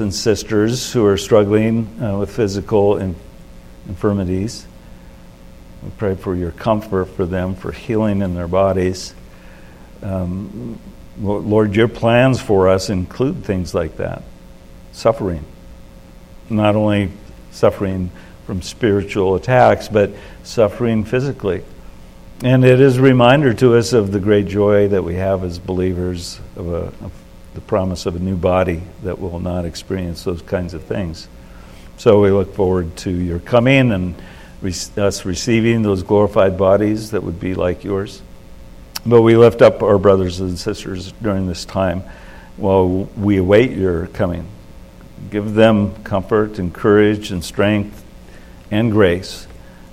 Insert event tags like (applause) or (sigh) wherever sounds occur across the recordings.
and sisters who are struggling uh, with physical in- infirmities. We pray for your comfort for them, for healing in their bodies. Um, Lord, your plans for us include things like that suffering. Not only suffering from spiritual attacks, but suffering physically. And it is a reminder to us of the great joy that we have as believers of, a, of the promise of a new body that will not experience those kinds of things. So we look forward to your coming and us receiving those glorified bodies that would be like yours. But we lift up our brothers and sisters during this time while we await your coming. Give them comfort and courage and strength and grace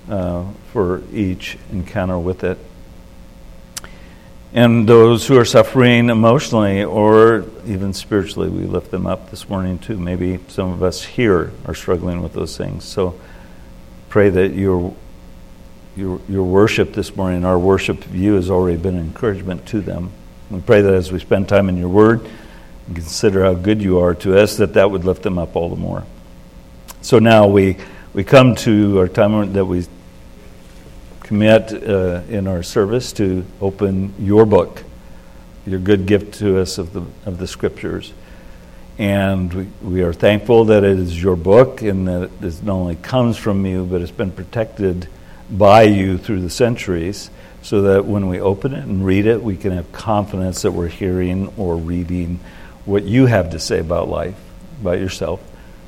uh, for each encounter with it. And those who are suffering emotionally or even spiritually, we lift them up this morning too. Maybe some of us here are struggling with those things. So pray that your, your, your worship this morning, our worship of you, has already been encouragement to them. We pray that as we spend time in your word and consider how good you are to us, that that would lift them up all the more. So now we, we come to our time that we commit uh, in our service to open your book, your good gift to us of the, of the scriptures. And we, we are thankful that it is your book and that it not only comes from you, but it's been protected by you through the centuries so that when we open it and read it, we can have confidence that we're hearing or reading what you have to say about life, about yourself,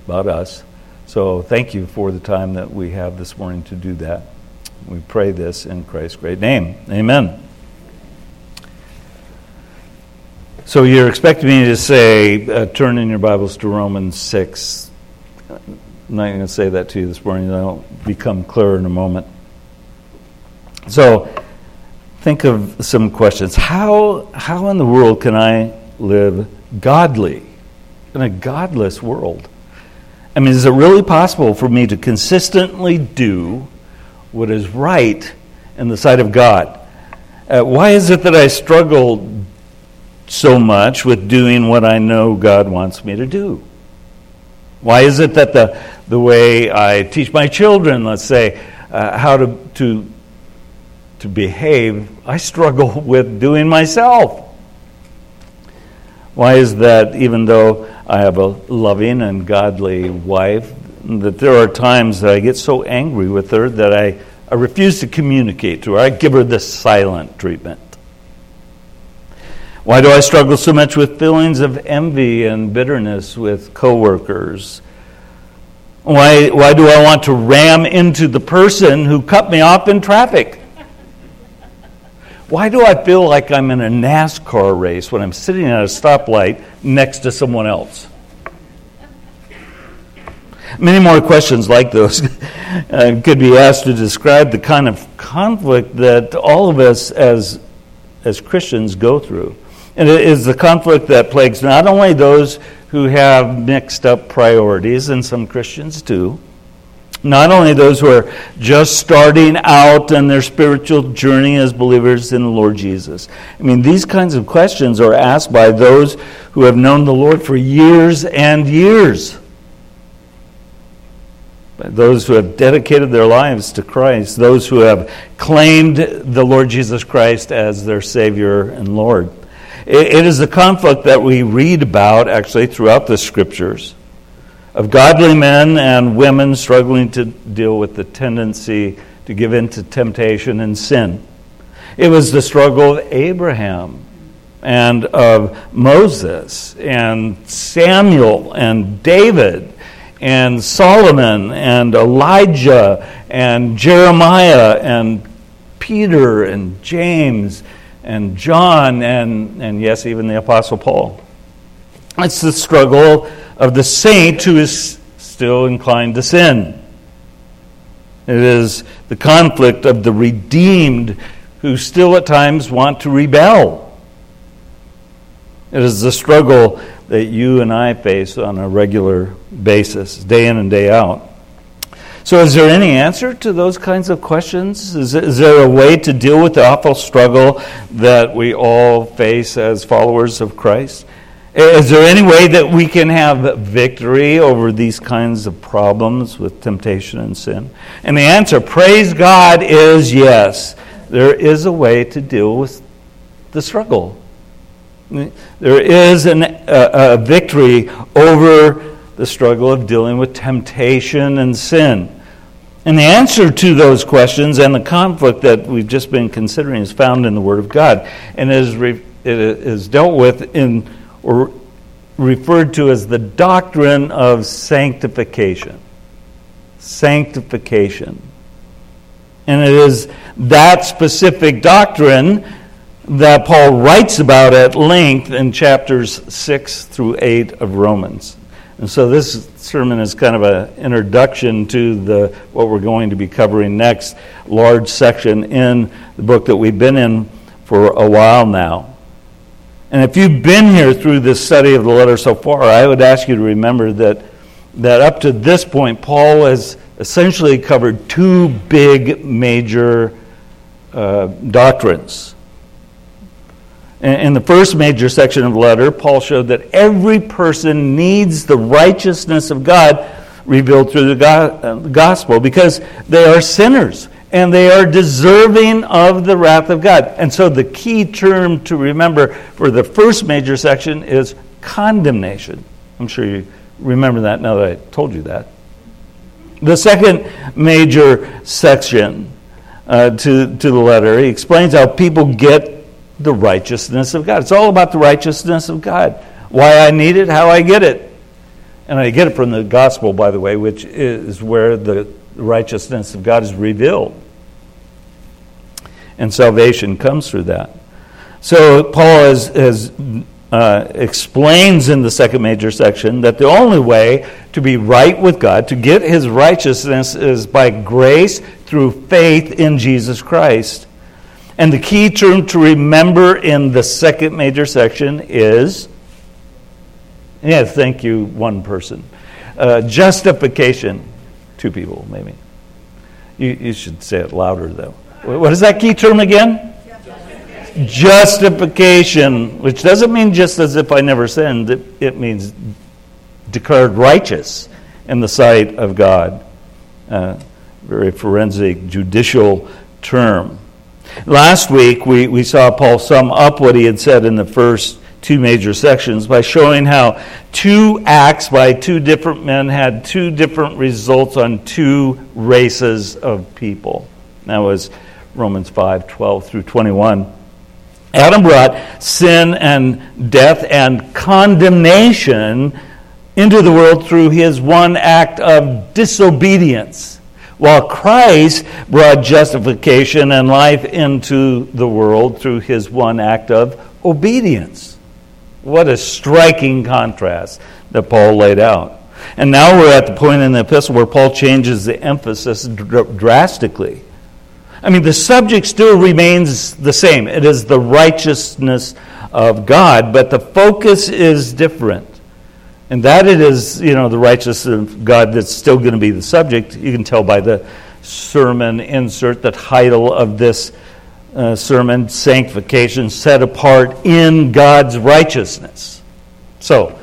about us. So thank you for the time that we have this morning to do that. We pray this in Christ's great name. Amen. So you're expecting me to say, uh, turn in your Bibles to Romans 6. I'm not going to say that to you this morning. That'll become clearer in a moment. So think of some questions. How, how in the world can I live godly in a godless world? I mean, is it really possible for me to consistently do what is right in the sight of God. Uh, why is it that I struggle so much with doing what I know God wants me to do? Why is it that the, the way I teach my children, let's say, uh, how to, to, to behave, I struggle (laughs) with doing myself? Why is that even though I have a loving and godly wife that there are times that I get so angry with her that I, I refuse to communicate to her. I give her the silent treatment. Why do I struggle so much with feelings of envy and bitterness with coworkers? Why, why do I want to ram into the person who cut me off in traffic? Why do I feel like I'm in a NASCAR race when I'm sitting at a stoplight next to someone else? Many more questions like those (laughs) uh, could be asked to describe the kind of conflict that all of us as, as Christians go through. And it is the conflict that plagues not only those who have mixed up priorities, and some Christians do, not only those who are just starting out in their spiritual journey as believers in the Lord Jesus. I mean, these kinds of questions are asked by those who have known the Lord for years and years those who have dedicated their lives to Christ, those who have claimed the Lord Jesus Christ as their Savior and Lord. It is the conflict that we read about actually throughout the scriptures of godly men and women struggling to deal with the tendency to give in to temptation and sin. It was the struggle of Abraham and of Moses and Samuel and David and Solomon and Elijah and Jeremiah and Peter and James and John and, and yes, even the Apostle Paul. It's the struggle of the saint who is still inclined to sin. It is the conflict of the redeemed who still at times want to rebel. It is the struggle that you and I face on a regular basis, day in and day out. So, is there any answer to those kinds of questions? Is, is there a way to deal with the awful struggle that we all face as followers of Christ? Is there any way that we can have victory over these kinds of problems with temptation and sin? And the answer, praise God, is yes. There is a way to deal with the struggle. There is an, a, a victory over the struggle of dealing with temptation and sin. And the answer to those questions and the conflict that we've just been considering is found in the Word of God and is, re, it is dealt with in or referred to as the doctrine of sanctification. Sanctification. And it is that specific doctrine that Paul writes about at length in chapters 6 through 8 of Romans. And so this sermon is kind of an introduction to the what we're going to be covering next, large section in the book that we've been in for a while now. And if you've been here through this study of the letter so far, I would ask you to remember that that up to this point, Paul has essentially covered two big major uh, doctrines in the first major section of the letter, Paul showed that every person needs the righteousness of God revealed through the uh, gospel because they are sinners and they are deserving of the wrath of God. And so the key term to remember for the first major section is condemnation. I'm sure you remember that now that I told you that. The second major section uh, to, to the letter, he explains how people get the righteousness of God. It's all about the righteousness of God. Why I need it, how I get it. And I get it from the gospel, by the way, which is where the righteousness of God is revealed. And salvation comes through that. So Paul has, has uh, explains in the second major section that the only way to be right with God, to get his righteousness, is by grace through faith in Jesus Christ. And the key term to remember in the second major section is, yeah, thank you, one person. Uh, justification, two people, maybe. You, you should say it louder, though. What is that key term again? Justification. Justification, which doesn't mean just as if I never sinned, it, it means declared righteous in the sight of God. Uh, very forensic, judicial term. Last week, we, we saw Paul sum up what he had said in the first two major sections by showing how two acts by two different men had two different results on two races of people. That was Romans 5 12 through 21. Adam brought sin and death and condemnation into the world through his one act of disobedience while Christ brought justification and life into the world through his one act of obedience. What a striking contrast that Paul laid out. And now we're at the point in the epistle where Paul changes the emphasis dr- drastically. I mean, the subject still remains the same it is the righteousness of God, but the focus is different. And that it is, you know, the righteousness of God that's still going to be the subject. You can tell by the sermon insert, the title of this uh, sermon, Sanctification, set apart in God's righteousness. So,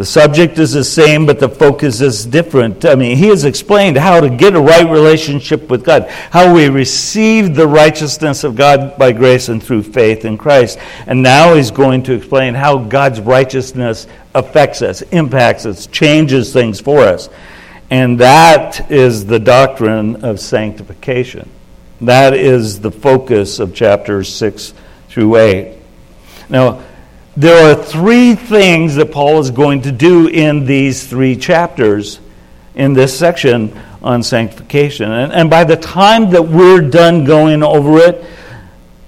the subject is the same, but the focus is different. I mean, he has explained how to get a right relationship with God, how we receive the righteousness of God by grace and through faith in Christ. And now he's going to explain how God's righteousness affects us, impacts us, changes things for us. And that is the doctrine of sanctification. That is the focus of chapters 6 through 8. Now, there are three things that Paul is going to do in these three chapters in this section on sanctification. And, and, by the time that we're done going over it,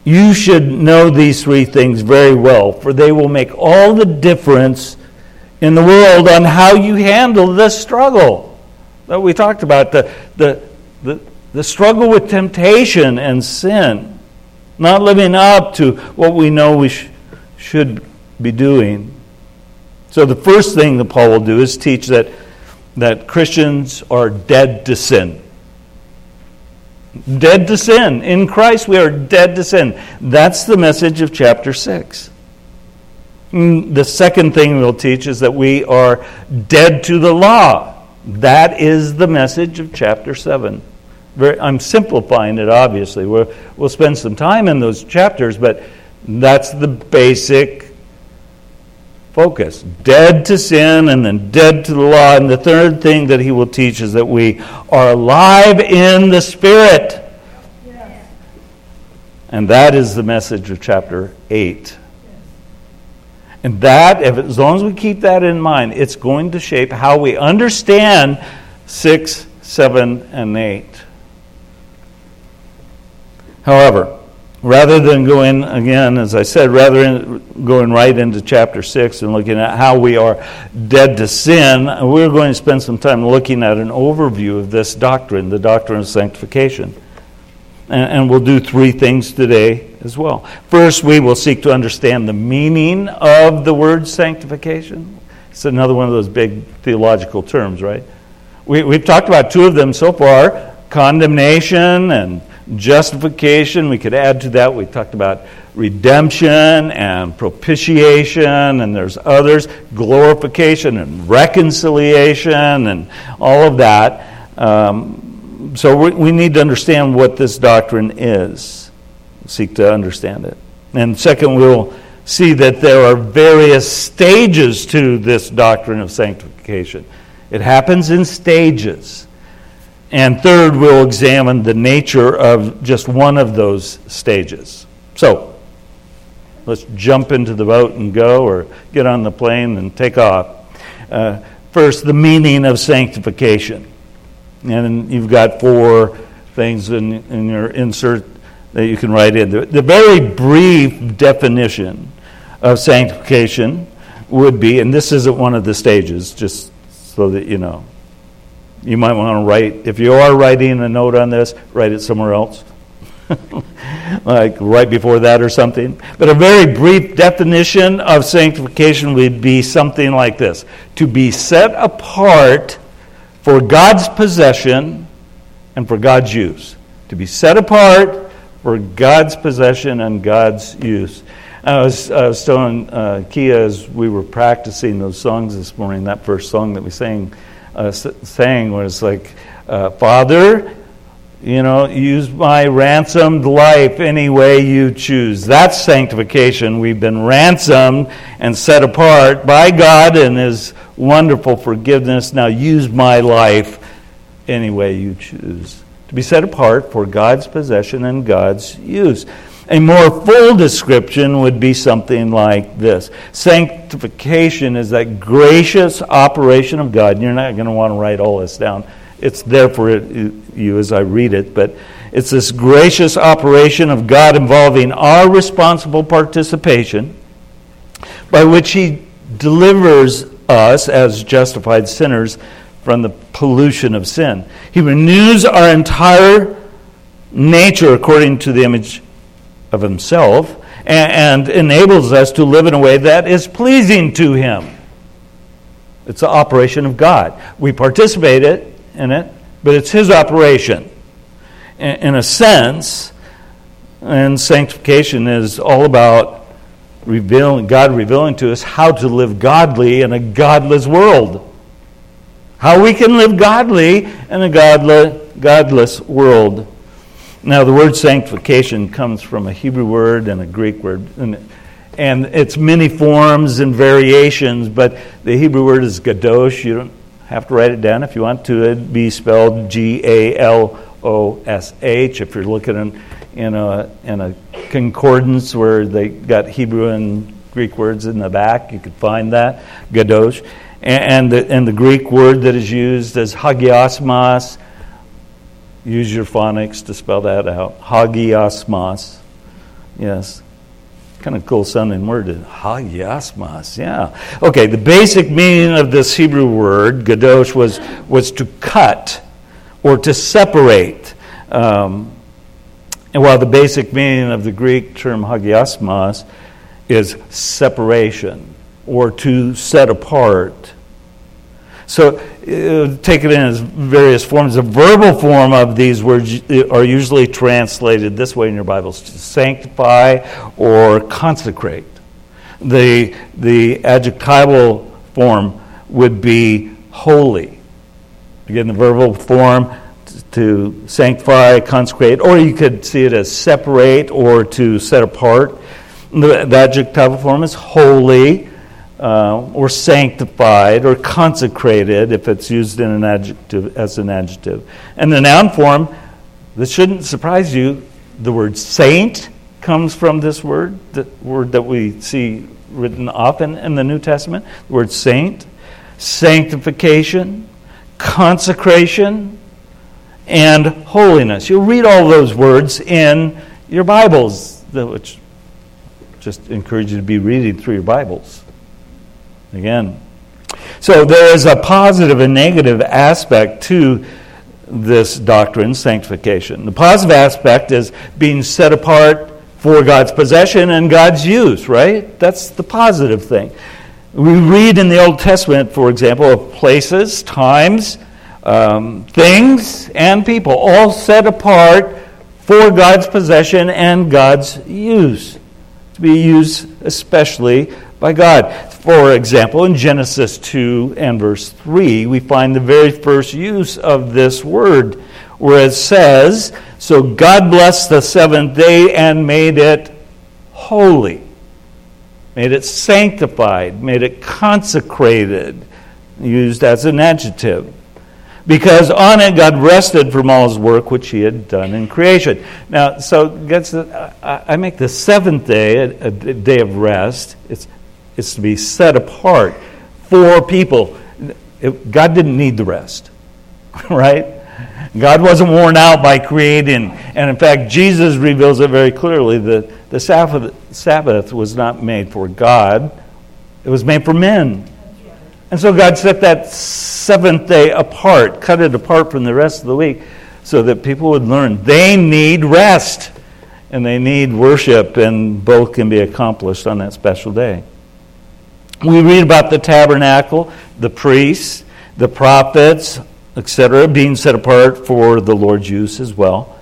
you should know these three things very well, for they will make all the difference in the world on how you handle this struggle that we talked about the, the, the, the struggle with temptation and sin, not living up to what we know we sh- should be doing. So, the first thing that Paul will do is teach that, that Christians are dead to sin. Dead to sin. In Christ, we are dead to sin. That's the message of chapter 6. Mm, the second thing we'll teach is that we are dead to the law. That is the message of chapter 7. Very, I'm simplifying it, obviously. We'll, we'll spend some time in those chapters, but that's the basic focus. Dead to sin and then dead to the law. And the third thing that he will teach is that we are alive in the Spirit. Yes. And that is the message of chapter 8. And that, if, as long as we keep that in mind, it's going to shape how we understand 6, 7, and 8. However, rather than going, again, as I said, rather than going right into chapter 6 and looking at how we are dead to sin, we're going to spend some time looking at an overview of this doctrine, the doctrine of sanctification. And, and we'll do three things today as well. First, we will seek to understand the meaning of the word sanctification. It's another one of those big theological terms, right? We, we've talked about two of them so far condemnation and justification. We could add to that. We talked about redemption and propitiation, and there's others, glorification and reconciliation, and all of that. Um, so we, we need to understand what this doctrine is, seek to understand it. And second, we'll see that there are various stages to this doctrine of sanctification. It happens in stages. And third, we'll examine the nature of just one of those stages. So, let's jump into the boat and go, or get on the plane and take off. Uh, first, the meaning of sanctification. And you've got four things in, in your insert that you can write in. The, the very brief definition of sanctification would be, and this isn't one of the stages, just so that you know. You might want to write, if you are writing a note on this, write it somewhere else. (laughs) like right before that or something. But a very brief definition of sanctification would be something like this to be set apart for God's possession and for God's use. To be set apart for God's possession and God's use. I was, I was telling uh, Kia as we were practicing those songs this morning, that first song that we sang uh, saying was like, uh, Father, you know, use my ransomed life any way you choose. That's sanctification. We've been ransomed and set apart by God and His wonderful forgiveness. Now use my life any way you choose. To be set apart for God's possession and God's use. A more full description would be something like this Sanctification is that gracious operation of God. You're not going to want to write all this down, it's there for you as I read it, but it's this gracious operation of God involving our responsible participation by which He delivers us as justified sinners from the pollution of sin. He renews our entire nature according to the image of himself and, and enables us to live in a way that is pleasing to him. It's the operation of God. We participate in it, but it's his operation. In, in a sense, and sanctification is all about revealing, God revealing to us how to live godly in a godless world. How we can live godly in a godless, godless world. Now, the word sanctification comes from a Hebrew word and a Greek word, and, and it's many forms and variations, but the Hebrew word is gadosh. You don't have to write it down if you want to. It'd be spelled G A L O S H. If you're looking in, in, a, in a concordance where they got Hebrew and Greek words in the back, you could find that, gadosh. And, and, the, and the Greek word that is used is hagiosmas Use your phonics to spell that out. Hagiasmas. Yes. Kind of cool sounding word. Hagiasmas. Yeah. Okay, the basic meaning of this Hebrew word, gadosh, was, was to cut or to separate. Um, and while the basic meaning of the Greek term hagiasmas is separation or to set apart. So Uh, take it in as various forms. The verbal form of these words uh, are usually translated this way in your Bibles to sanctify or consecrate. The, the adjectival form would be holy. Again, the verbal form to sanctify, consecrate, or you could see it as separate or to set apart. The, the adjectival form is holy uh, or sanctified or consecrated if it's used in an adjective as an adjective. And the noun form, this shouldn't surprise you, the word saint comes from this word, the word that we see written often in the New Testament, the word saint, sanctification, consecration, and holiness. You'll read all those words in your Bibles, which just encourage you to be reading through your Bibles. Again. So there is a positive and negative aspect to this doctrine, sanctification. The positive aspect is being set apart for God's possession and God's use, right? That's the positive thing. We read in the Old Testament, for example, of places, times, um, things, and people, all set apart for God's possession and God's use, to be used especially by God. For example, in Genesis 2 and verse 3, we find the very first use of this word, where it says, so God blessed the seventh day and made it holy, made it sanctified, made it consecrated, used as an adjective. Because on it God rested from all his work which he had done in creation. Now, so I make the seventh day a day of rest. It's, it's to be set apart for people. It, God didn't need the rest, (laughs) right? God wasn't worn out by creating. And in fact, Jesus reveals it very clearly that the Sabbath, Sabbath was not made for God, it was made for men. And so God set that seventh day apart, cut it apart from the rest of the week, so that people would learn they need rest and they need worship, and both can be accomplished on that special day. We read about the tabernacle, the priests, the prophets, etc., being set apart for the Lord's use as well.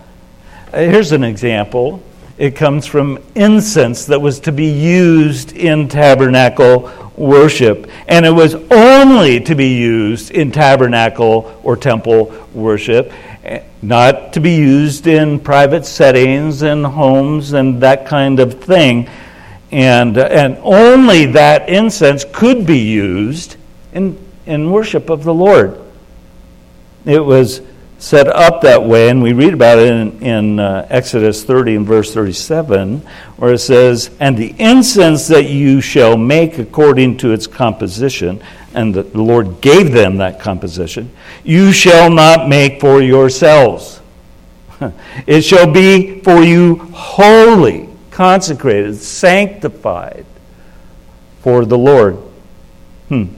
Uh, here's an example. It comes from incense that was to be used in tabernacle worship. And it was only to be used in tabernacle or temple worship, eh, not to be used in private settings and homes and that kind of thing. And, uh, and only that incense could be used in, in worship of the Lord. It was set up that way, and we read about it in, in uh, Exodus 30 and verse 37, where it says, And the incense that you shall make according to its composition, and the Lord gave them that composition, you shall not make for yourselves. (laughs) it shall be for you holy, consecrated, sanctified for the Lord. Hmm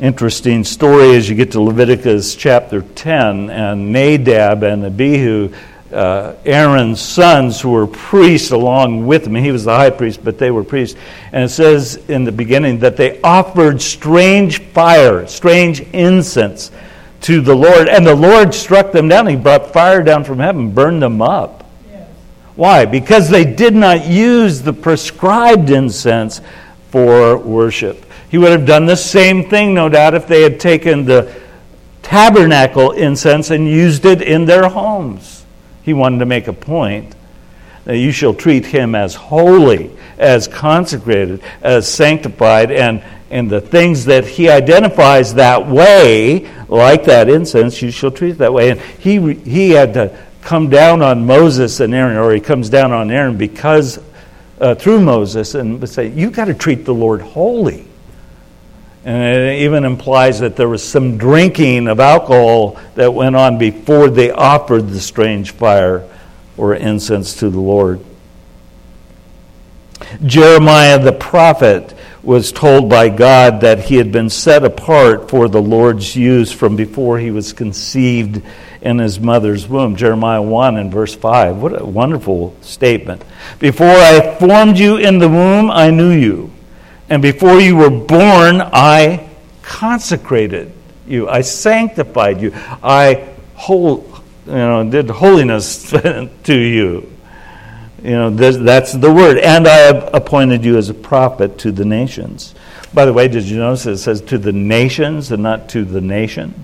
interesting story as you get to Leviticus chapter 10 and Nadab and Abihu, uh, Aaron's sons, who were priests along with him. He was the high priest, but they were priests. And it says in the beginning that they offered strange fire, strange incense to the Lord. And the Lord struck them down. He brought fire down from heaven, burned them up. Why? Because they did not use the prescribed incense for worship. He would have done the same thing, no doubt, if they had taken the tabernacle incense and used it in their homes. He wanted to make a point that you shall treat him as holy, as consecrated, as sanctified, and, and the things that he identifies that way, like that incense, you shall treat that way. And he, he had to come down on Moses and Aaron, or he comes down on Aaron because uh, through Moses and say, You've got to treat the Lord holy. And it even implies that there was some drinking of alcohol that went on before they offered the strange fire or incense to the Lord. Jeremiah the prophet was told by God that he had been set apart for the Lord's use from before he was conceived in his mother's womb. Jeremiah 1 and verse 5. What a wonderful statement. Before I formed you in the womb, I knew you. And before you were born, I consecrated you. I sanctified you. I whole, you know, did holiness (laughs) to you. You know, that's the word. And I have appointed you as a prophet to the nations. By the way, did you notice it says to the nations and not to the nation?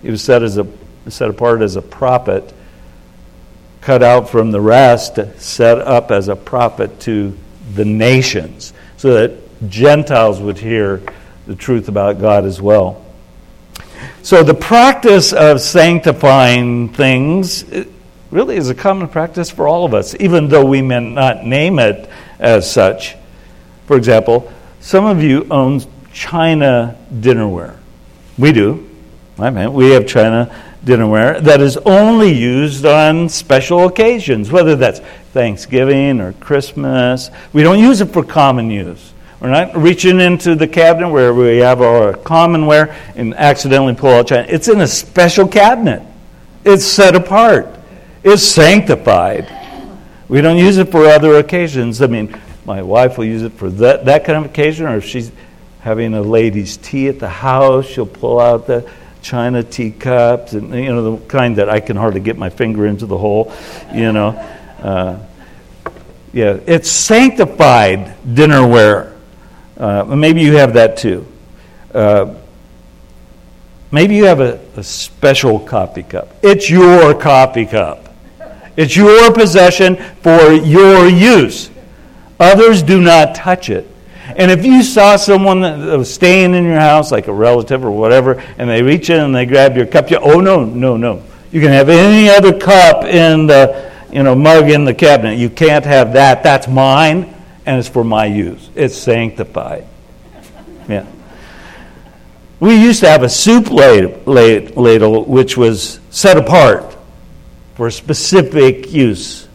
He was set, as a, set apart as a prophet, cut out from the rest, set up as a prophet to the nations, so that Gentiles would hear the truth about God as well. So the practice of sanctifying things really is a common practice for all of us, even though we may not name it as such. For example, some of you own China dinnerware. We do. I mean, we have China dinnerware that is only used on special occasions, whether that's Thanksgiving or Christmas. We don't use it for common use. We're not reaching into the cabinet where we have our commonware and accidentally pull out China. It's in a special cabinet. It's set apart. It's sanctified. We don't use it for other occasions. I mean, my wife will use it for that, that kind of occasion, or if she's having a ladies' tea at the house, she'll pull out the china teacups and you know the kind that I can hardly get my finger into the hole, you know. Uh, yeah, it's sanctified dinnerware. Uh, maybe you have that too. Uh, maybe you have a, a special coffee cup. It's your coffee cup. It's your possession for your use. Others do not touch it. And if you saw someone that was staying in your house, like a relative or whatever, and they reach in and they grab your cup, you, oh, no, no, no. You can have any other cup in the, you know, mug in the cabinet. You can't have that. That's mine, and it's for my use. It's sanctified. Yeah. We used to have a soup ladle, which was set apart for specific use.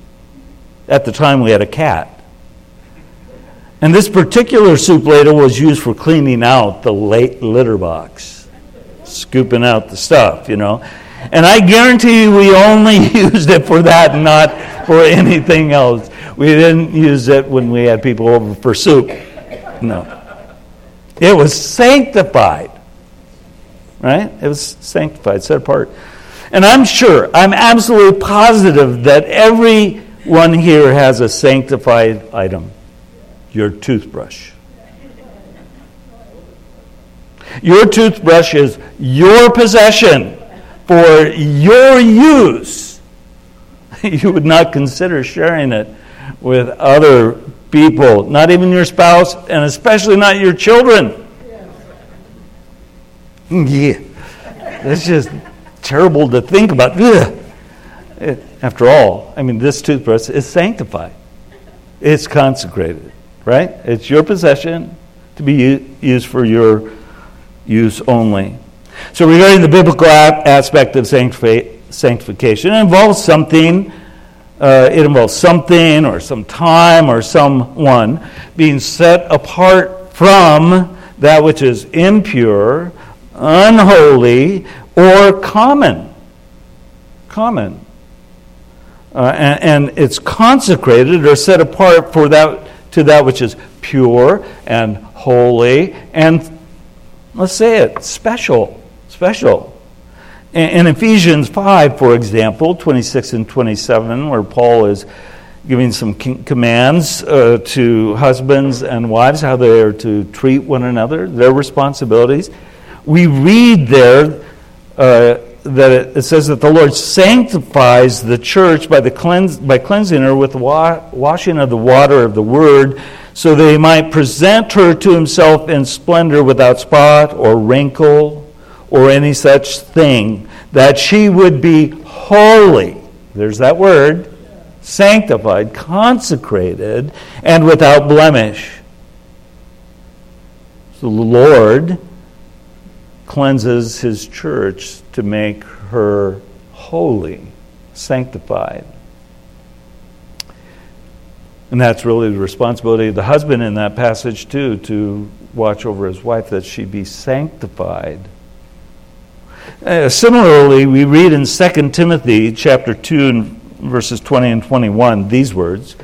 At the time, we had a cat. And this particular soup ladle was used for cleaning out the late litter box, scooping out the stuff, you know. And I guarantee you we only (laughs) used it for that, not for anything else. We didn't use it when we had people over for soup. No. It was sanctified. Right? It was sanctified, set apart. And I'm sure, I'm absolutely positive that everyone here has a sanctified item your toothbrush. Your toothbrush is your possession for your use. (laughs) You would not consider sharing it with other people, not even your spouse, and especially not your children. Yeah. (laughs) It's just terrible to think about. After all, I mean, this toothbrush is sanctified, it's consecrated right? It's your possession to be used for your use only. So, regarding the biblical aspect of sanctification, it involves something. Uh, it involves something or some time or someone being set apart from that which is impure, unholy, or common. Common. Uh, and, and it's consecrated or set apart for that to that which is pure and holy and, let's say it, special. Special. In Ephesians 5, for example, 26 and 27, where Paul is giving some commands uh, to husbands and wives, how they are to treat one another, their responsibilities. We read there uh, that it, says that the Lord sanctifies the church by, the cleanse, by cleansing her with the wa- washing of the water of the word, so that he might present her to himself in splendor without spot or wrinkle or any such thing, that she would be holy. There's that word sanctified, consecrated, and without blemish. So the Lord cleanses his church to make her holy, sanctified. And that's really the responsibility of the husband in that passage, too, to watch over his wife that she be sanctified. Uh, similarly, we read in 2 Timothy chapter 2 and verses 20 and 21 these words.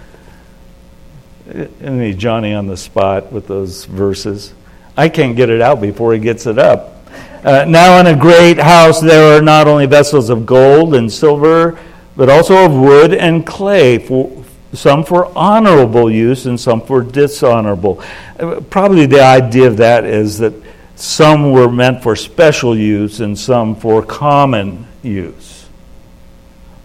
Isn't Johnny on the spot with those verses? I can't get it out before he gets it up. Uh, now, in a great house, there are not only vessels of gold and silver, but also of wood and clay, for, some for honorable use and some for dishonorable. Probably the idea of that is that some were meant for special use and some for common use.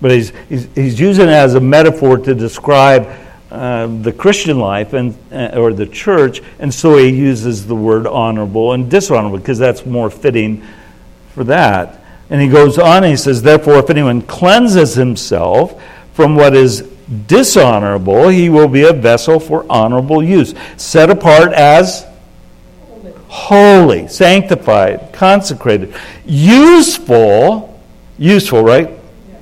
But he's, he's, he's using it as a metaphor to describe uh, the Christian life and, uh, or the church, and so he uses the word honorable and dishonorable because that's more fitting for that. And he goes on, and he says, Therefore, if anyone cleanses himself from what is dishonorable, he will be a vessel for honorable use, set apart as holy, sanctified, consecrated, useful, useful, right?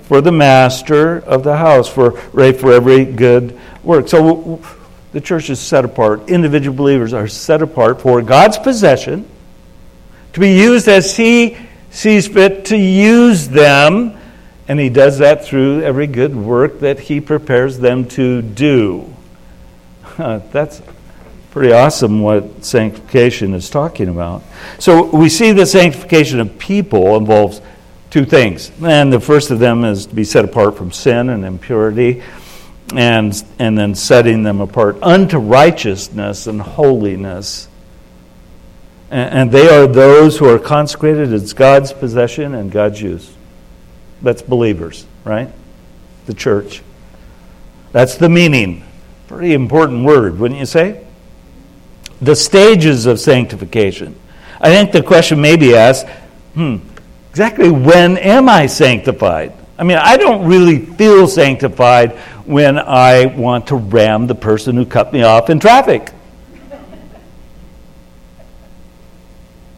For the master of the house, for right for every good work. So the church is set apart. Individual believers are set apart for God's possession to be used as He sees fit to use them, and He does that through every good work that He prepares them to do. (laughs) That's pretty awesome what sanctification is talking about. So we see the sanctification of people involves two things. And the first of them is to be set apart from sin and impurity, and, and then setting them apart unto righteousness and holiness. And, and they are those who are consecrated as God's possession and God's use. That's believers, right? The church. That's the meaning. Pretty important word, wouldn't you say? the stages of sanctification. I think the question may be asked hmm, exactly when am I sanctified? I mean, I don't really feel sanctified when I want to ram the person who cut me off in traffic.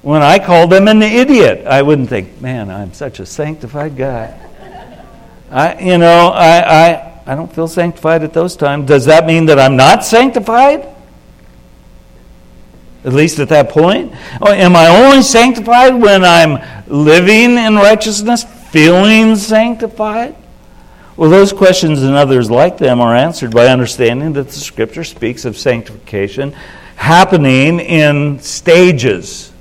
When I call them an idiot, I wouldn't think, man, I'm such a sanctified guy. I, you know, I, I, I don't feel sanctified at those times. Does that mean that I'm not sanctified? at least at that point? Or am I only sanctified when I'm living in righteousness, feeling sanctified? Well, those questions and others like them are answered by understanding that the Scripture speaks of sanctification happening in stages,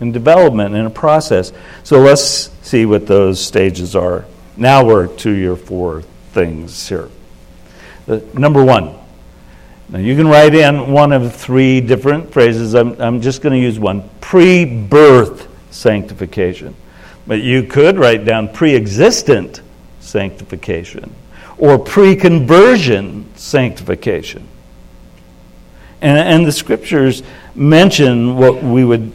in development, in a process. So let's see what those stages are. Now we're to your four things here. The, number one, now, you can write in one of three different phrases. I'm, I'm just going to use one pre birth sanctification. But you could write down pre existent sanctification or pre conversion sanctification. And, and the scriptures mention what we would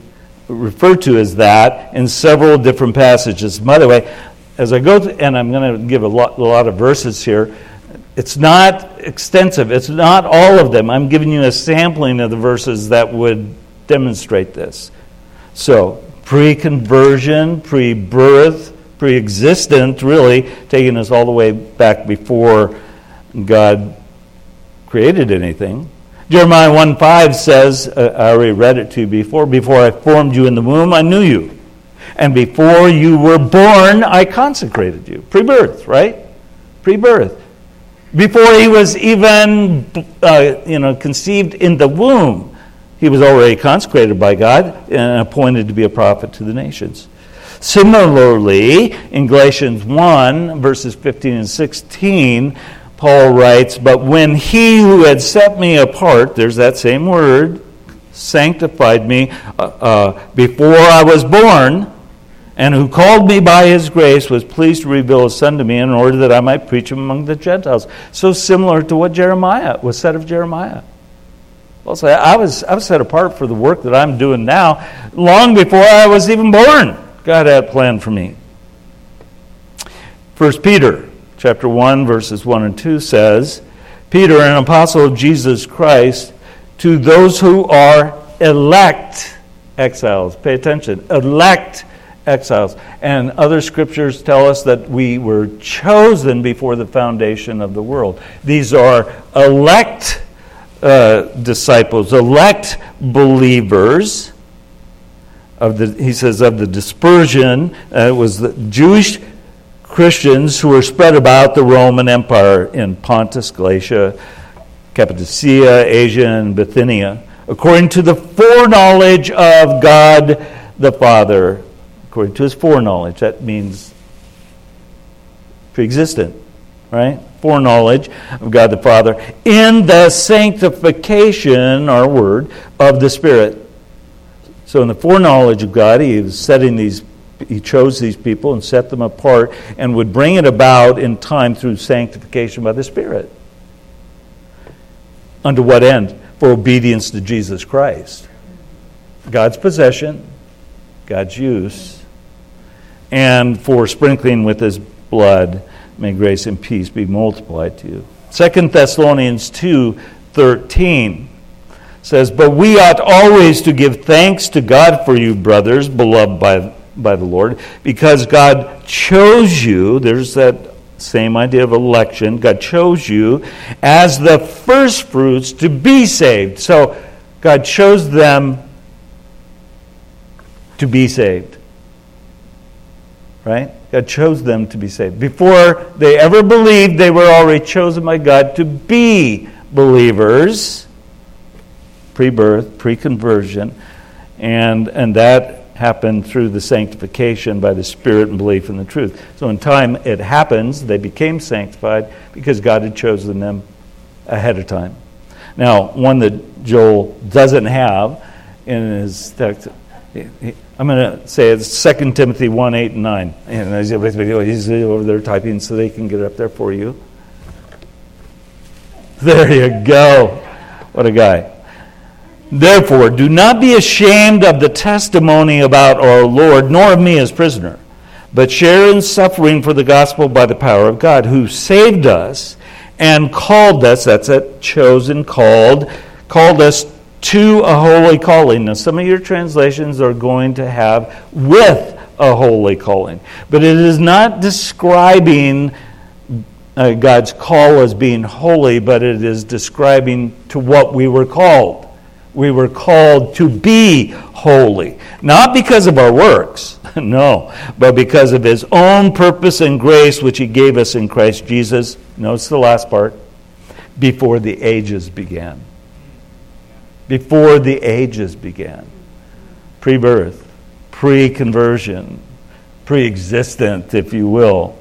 refer to as that in several different passages. By the way, as I go, and I'm going to give a lot, a lot of verses here, it's not extensive. It's not all of them. I'm giving you a sampling of the verses that would demonstrate this. So, pre conversion, pre birth, pre existent, really, taking us all the way back before God created anything. Jeremiah 1 5 says, uh, I already read it to you before, before I formed you in the womb, I knew you. And before you were born, I consecrated you. Pre birth, right? Pre birth before he was even uh, you know, conceived in the womb, he was already consecrated by God and appointed to be a prophet to the nations. Similarly, in Galatians 1, verses 15 and 16, Paul writes, But when he who had set me apart, there's that same word, sanctified me uh, uh, before I was born, and who called me by his grace was pleased to reveal his son to me in order that I might preach him among the Gentiles. So similar to what Jeremiah was said of Jeremiah. Well, say I was I was set apart for the work that I'm doing now long before I was even born. God had planned for me. First Peter chapter 1 verses 1 and 2 says, Peter, an apostle of Jesus Christ, to those who are elect exiles. Pay attention. Elect exiles. And other scriptures tell us that we were chosen before the foundation of the world. These are elect uh, disciples, elect believers. Of the, he says of the dispersion, uh, it was the Jewish Christians who were spread about the Roman Empire in Pontus, Galatia, Cappadocia, Asia, and Bithynia, according to the foreknowledge of God the Father according to his foreknowledge. That means pre existent, right? Foreknowledge of God the Father in the sanctification, our word, of the Spirit. So, in the foreknowledge of God, He is setting these he chose these people and set them apart and would bring it about in time through sanctification by the Spirit. Unto what end? For obedience to Jesus Christ. God's possession, God's use, and for sprinkling with his blood, may grace and peace be multiplied to you. 2 Thessalonians 2 13 says, But we ought always to give thanks to God for you, brothers, beloved by, by the Lord, because God chose you. There's that same idea of election. God chose you as the first fruits to be saved. So God chose them to be saved. Right? God chose them to be saved. Before they ever believed, they were already chosen by God to be believers, pre birth, pre conversion, and, and that happened through the sanctification by the Spirit and belief in the truth. So, in time, it happens, they became sanctified because God had chosen them ahead of time. Now, one that Joel doesn't have in his text, I'm going to say it's 2 Timothy 1 8 and 9. And oh, he's over there typing so they can get it up there for you. There you go. What a guy. Therefore, do not be ashamed of the testimony about our Lord, nor of me as prisoner, but share in suffering for the gospel by the power of God, who saved us and called us, that's it, chosen, called, called us to a holy calling. Now, some of your translations are going to have with a holy calling, but it is not describing uh, God's call as being holy, but it is describing to what we were called. We were called to be holy, not because of our works, (laughs) no, but because of His own purpose and grace which He gave us in Christ Jesus. Notice the last part before the ages began before the ages began pre birth, pre conversion, pre existent, if you will,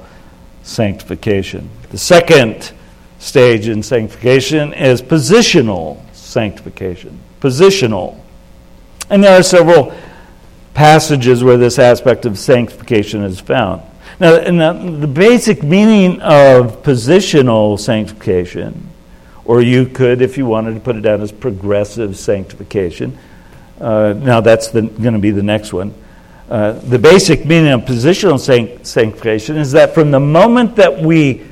sanctification. The second stage in sanctification is positional sanctification. Positional. And there are several passages where this aspect of sanctification is found. Now, the basic meaning of positional sanctification or you could, if you wanted to put it down as progressive sanctification. Uh, now, that's going to be the next one. Uh, the basic meaning of positional sanctification is that from the moment that we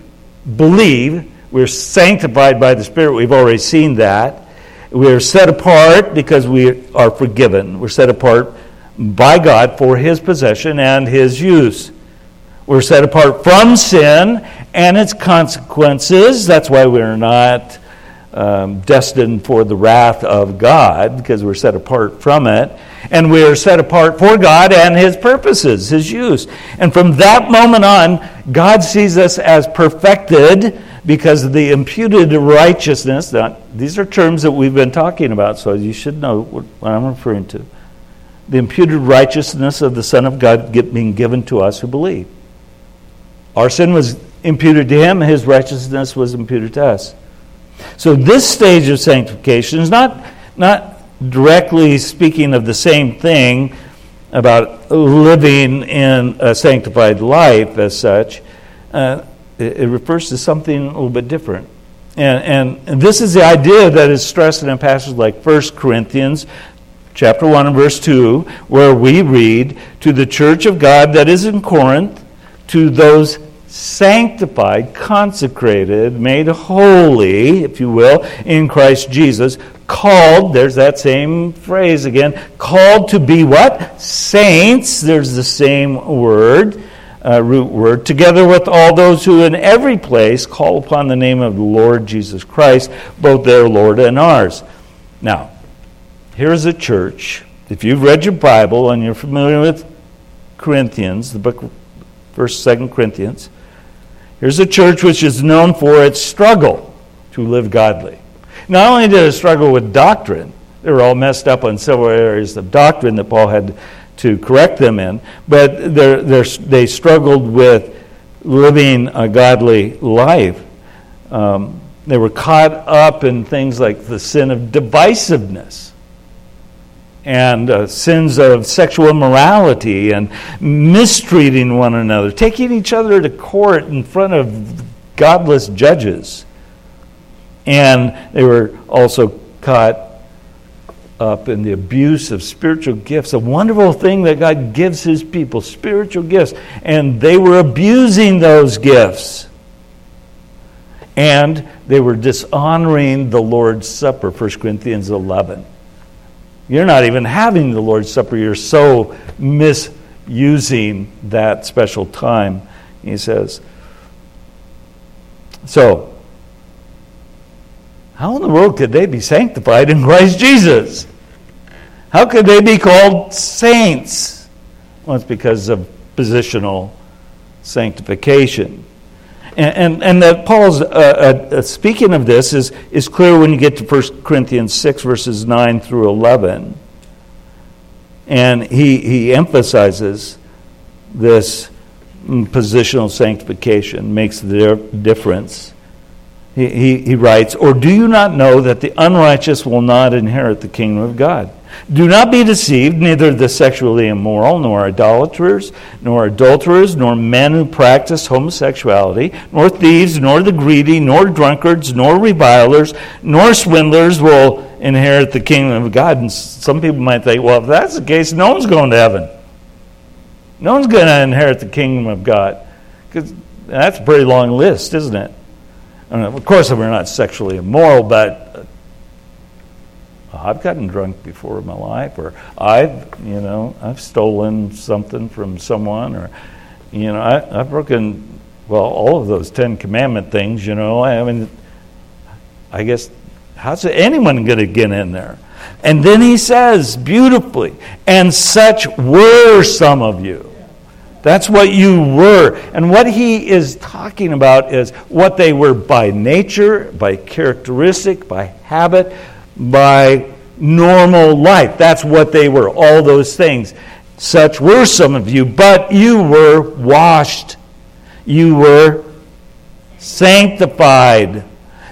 believe, we're sanctified by the Spirit. We've already seen that. We're set apart because we are forgiven. We're set apart by God for His possession and His use. We're set apart from sin and its consequences. That's why we're not um, destined for the wrath of God because we're set apart from it. And we are set apart for God and His purposes, His use. And from that moment on, God sees us as perfected because of the imputed righteousness. Now, these are terms that we've been talking about, so you should know what, what I'm referring to. The imputed righteousness of the Son of God being given to us who believe. Our sin was imputed to Him, His righteousness was imputed to us. So this stage of sanctification is not, not directly speaking of the same thing about living in a sanctified life as such. Uh, it, it, refers to something a little bit different. And, and, this is the idea that is stressed in a passage like 1 Corinthians chapter 1 and verse 2, where we read, To the church of God that is in Corinth, to those sanctified, consecrated, made holy, if you will, in Christ Jesus, called, there's that same phrase again, called to be what? Saints, there's the same word, uh, root word, together with all those who in every place call upon the name of the Lord Jesus Christ, both their Lord and ours. Now, here's a church. If you've read your Bible and you're familiar with Corinthians, the book, First, Second Corinthians, Here's a church which is known for its struggle to live godly. Not only did it struggle with doctrine, they were all messed up on several areas of doctrine that Paul had to correct them in, but they're, they're, they struggled with living a godly life. Um, they were caught up in things like the sin of divisiveness and uh, sins of sexual immorality and mistreating one another, taking each other to court in front of godless judges. And they were also caught up in the abuse of spiritual gifts, a wonderful thing that God gives His people, spiritual gifts. And they were abusing those gifts. And they were dishonoring the Lord's Supper, 1 Corinthians 11. You're not even having the Lord's Supper. You're so misusing that special time, he says. So, how in the world could they be sanctified in Christ Jesus? How could they be called saints? Well, it's because of positional sanctification. And, and, and that Paul's uh, uh, uh, speaking of this is, is clear when you get to 1 Corinthians 6, verses 9 through 11. And he, he emphasizes this positional sanctification, makes the difference. He, he, he writes, Or do you not know that the unrighteous will not inherit the kingdom of God? Do not be deceived, neither the sexually immoral, nor idolaters, nor adulterers, nor men who practice homosexuality, nor thieves, nor the greedy, nor drunkards, nor revilers, nor swindlers will inherit the kingdom of God. And some people might think, well, if that's the case, no one's going to heaven. No one's going to inherit the kingdom of God. Because that's a pretty long list, isn't it? of course, we're not sexually immoral, but I've gotten drunk before in my life, or I've, you know, I've stolen something from someone, or, you know, I, I've broken, well, all of those Ten Commandment things, you know. I mean, I guess, how's anyone going to get in there? And then he says beautifully, and such were some of you. That's what you were. And what he is talking about is what they were by nature, by characteristic, by habit, by normal life. That's what they were, all those things. Such were some of you, but you were washed. You were sanctified.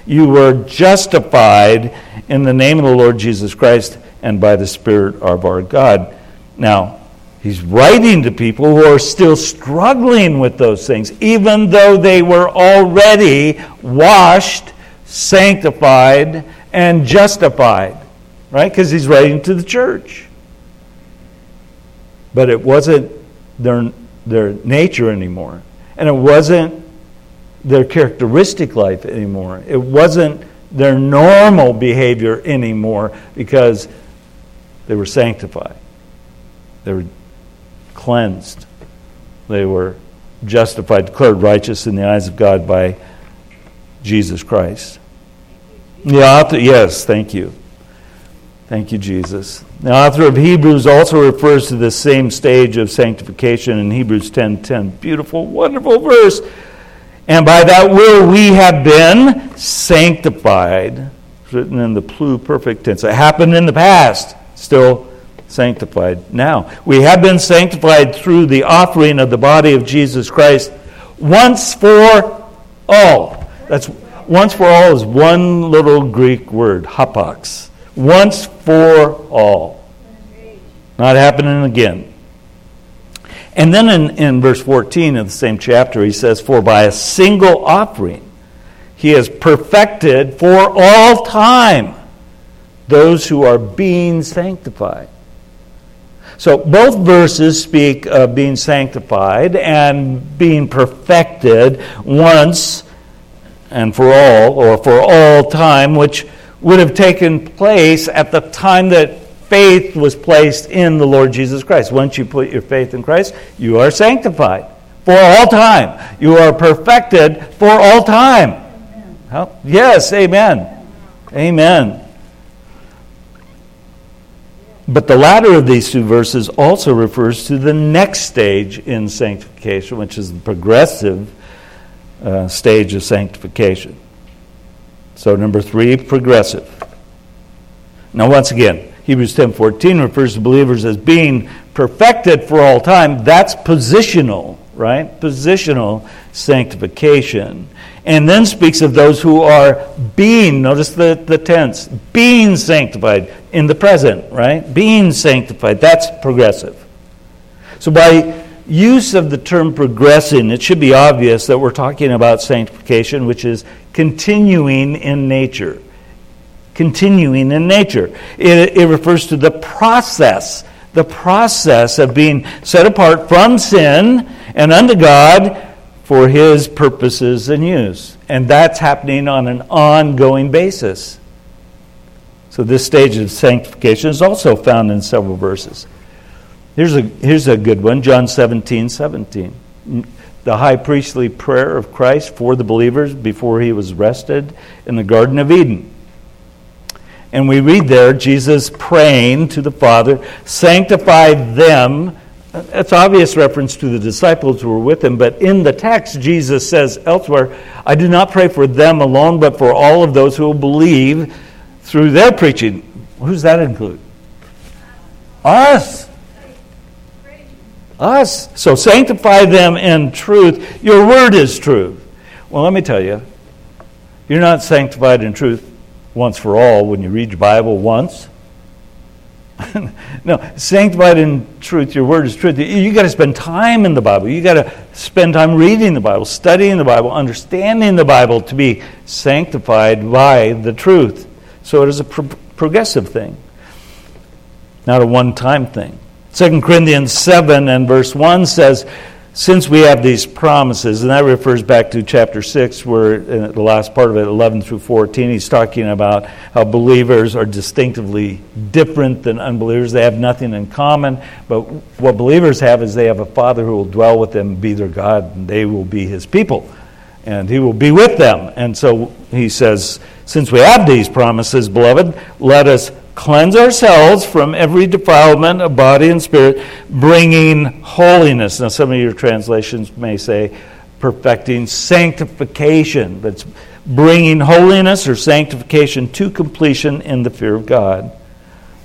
You were justified in the name of the Lord Jesus Christ and by the Spirit of our God. Now, he's writing to people who are still struggling with those things, even though they were already washed, sanctified, and justified, right? Because he's writing to the church. But it wasn't their, their nature anymore. And it wasn't their characteristic life anymore. It wasn't their normal behavior anymore because they were sanctified. They were cleansed. They were justified, declared righteous in the eyes of God by Jesus Christ. The author, yes, thank you. Thank you, Jesus. The author of Hebrews also refers to this same stage of sanctification in Hebrews 10:10. 10, 10. Beautiful, wonderful verse. And by that will we have been sanctified. It's written in the pluperfect tense. It happened in the past, still sanctified now. We have been sanctified through the offering of the body of Jesus Christ once for all. That's once for all is one little Greek word, hapax. Once for all. Not happening again. And then in, in verse 14 of the same chapter, he says, For by a single offering he has perfected for all time those who are being sanctified. So both verses speak of being sanctified and being perfected once and for all, or for all time, which would have taken place at the time that faith was placed in the Lord Jesus Christ. Once you put your faith in Christ, you are sanctified for all time. You are perfected for all time. How? Yes, amen. Amen. But the latter of these two verses also refers to the next stage in sanctification, which is the progressive uh, stage of sanctification. So number three, progressive. Now once again, Hebrews 10:14 refers to believers as being perfected for all time. That's positional. right? Positional sanctification. And then speaks of those who are being, notice the, the tense, being sanctified in the present, right? Being sanctified. That's progressive. So by use of the term progressing, it should be obvious that we're talking about sanctification, which is continuing in nature. Continuing in nature. It, it refers to the process, the process of being set apart from sin and unto God for His purposes and use. And that's happening on an ongoing basis. So, this stage of sanctification is also found in several verses. Here's a, here's a good one John 17 17. The high priestly prayer of Christ for the believers before he was arrested in the Garden of Eden. And we read there Jesus praying to the Father, sanctify them that's obvious reference to the disciples who were with him, but in the text, Jesus says elsewhere, I do not pray for them alone, but for all of those who will believe through their preaching. Who does that include? Us. Us. So sanctify them in truth. Your word is truth. Well, let me tell you, you're not sanctified in truth once for all when you read your Bible once (laughs) no, sanctified in truth, your word is truth. You got to spend time in the Bible. You got to spend time reading the Bible, studying the Bible, understanding the Bible to be sanctified by the truth. So it is a pro- progressive thing, not a one time thing. 2 Corinthians 7 and verse 1 says, since we have these promises, and that refers back to chapter 6, where in the last part of it, 11 through 14, he's talking about how believers are distinctively different than unbelievers. They have nothing in common, but what believers have is they have a Father who will dwell with them, be their God, and they will be his people, and he will be with them. And so he says, Since we have these promises, beloved, let us cleanse ourselves from every defilement of body and spirit, bringing holiness. Now, some of your translations may say perfecting sanctification, but it's bringing holiness or sanctification to completion in the fear of God.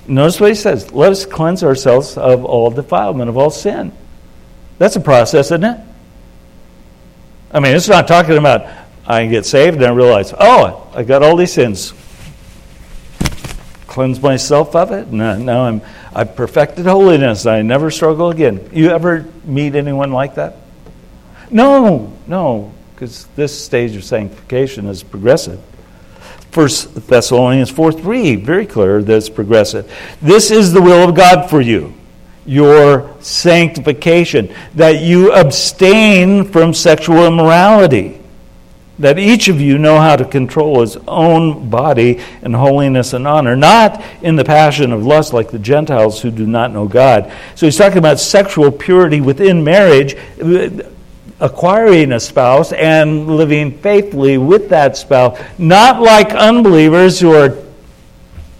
Notice what he says let us cleanse ourselves of all defilement, of all sin. That's a process, isn't it? I mean, it's not talking about I get saved and I realize, oh, I got all these sins cleanse myself of it. Now, uh, now I'm, I've perfected holiness. I never struggle again. You ever meet anyone like that? No, no, because this stage of sanctification is progressive. First Thessalonians 4 3, very clear that it's progressive. This is the will of God for you, your sanctification, that you abstain from sexual immorality that each of you know how to control his own body in holiness and honor, not in the passion of lust like the Gentiles who do not know God. So he's talking about sexual purity within marriage, acquiring a spouse and living faithfully with that spouse, not like unbelievers who are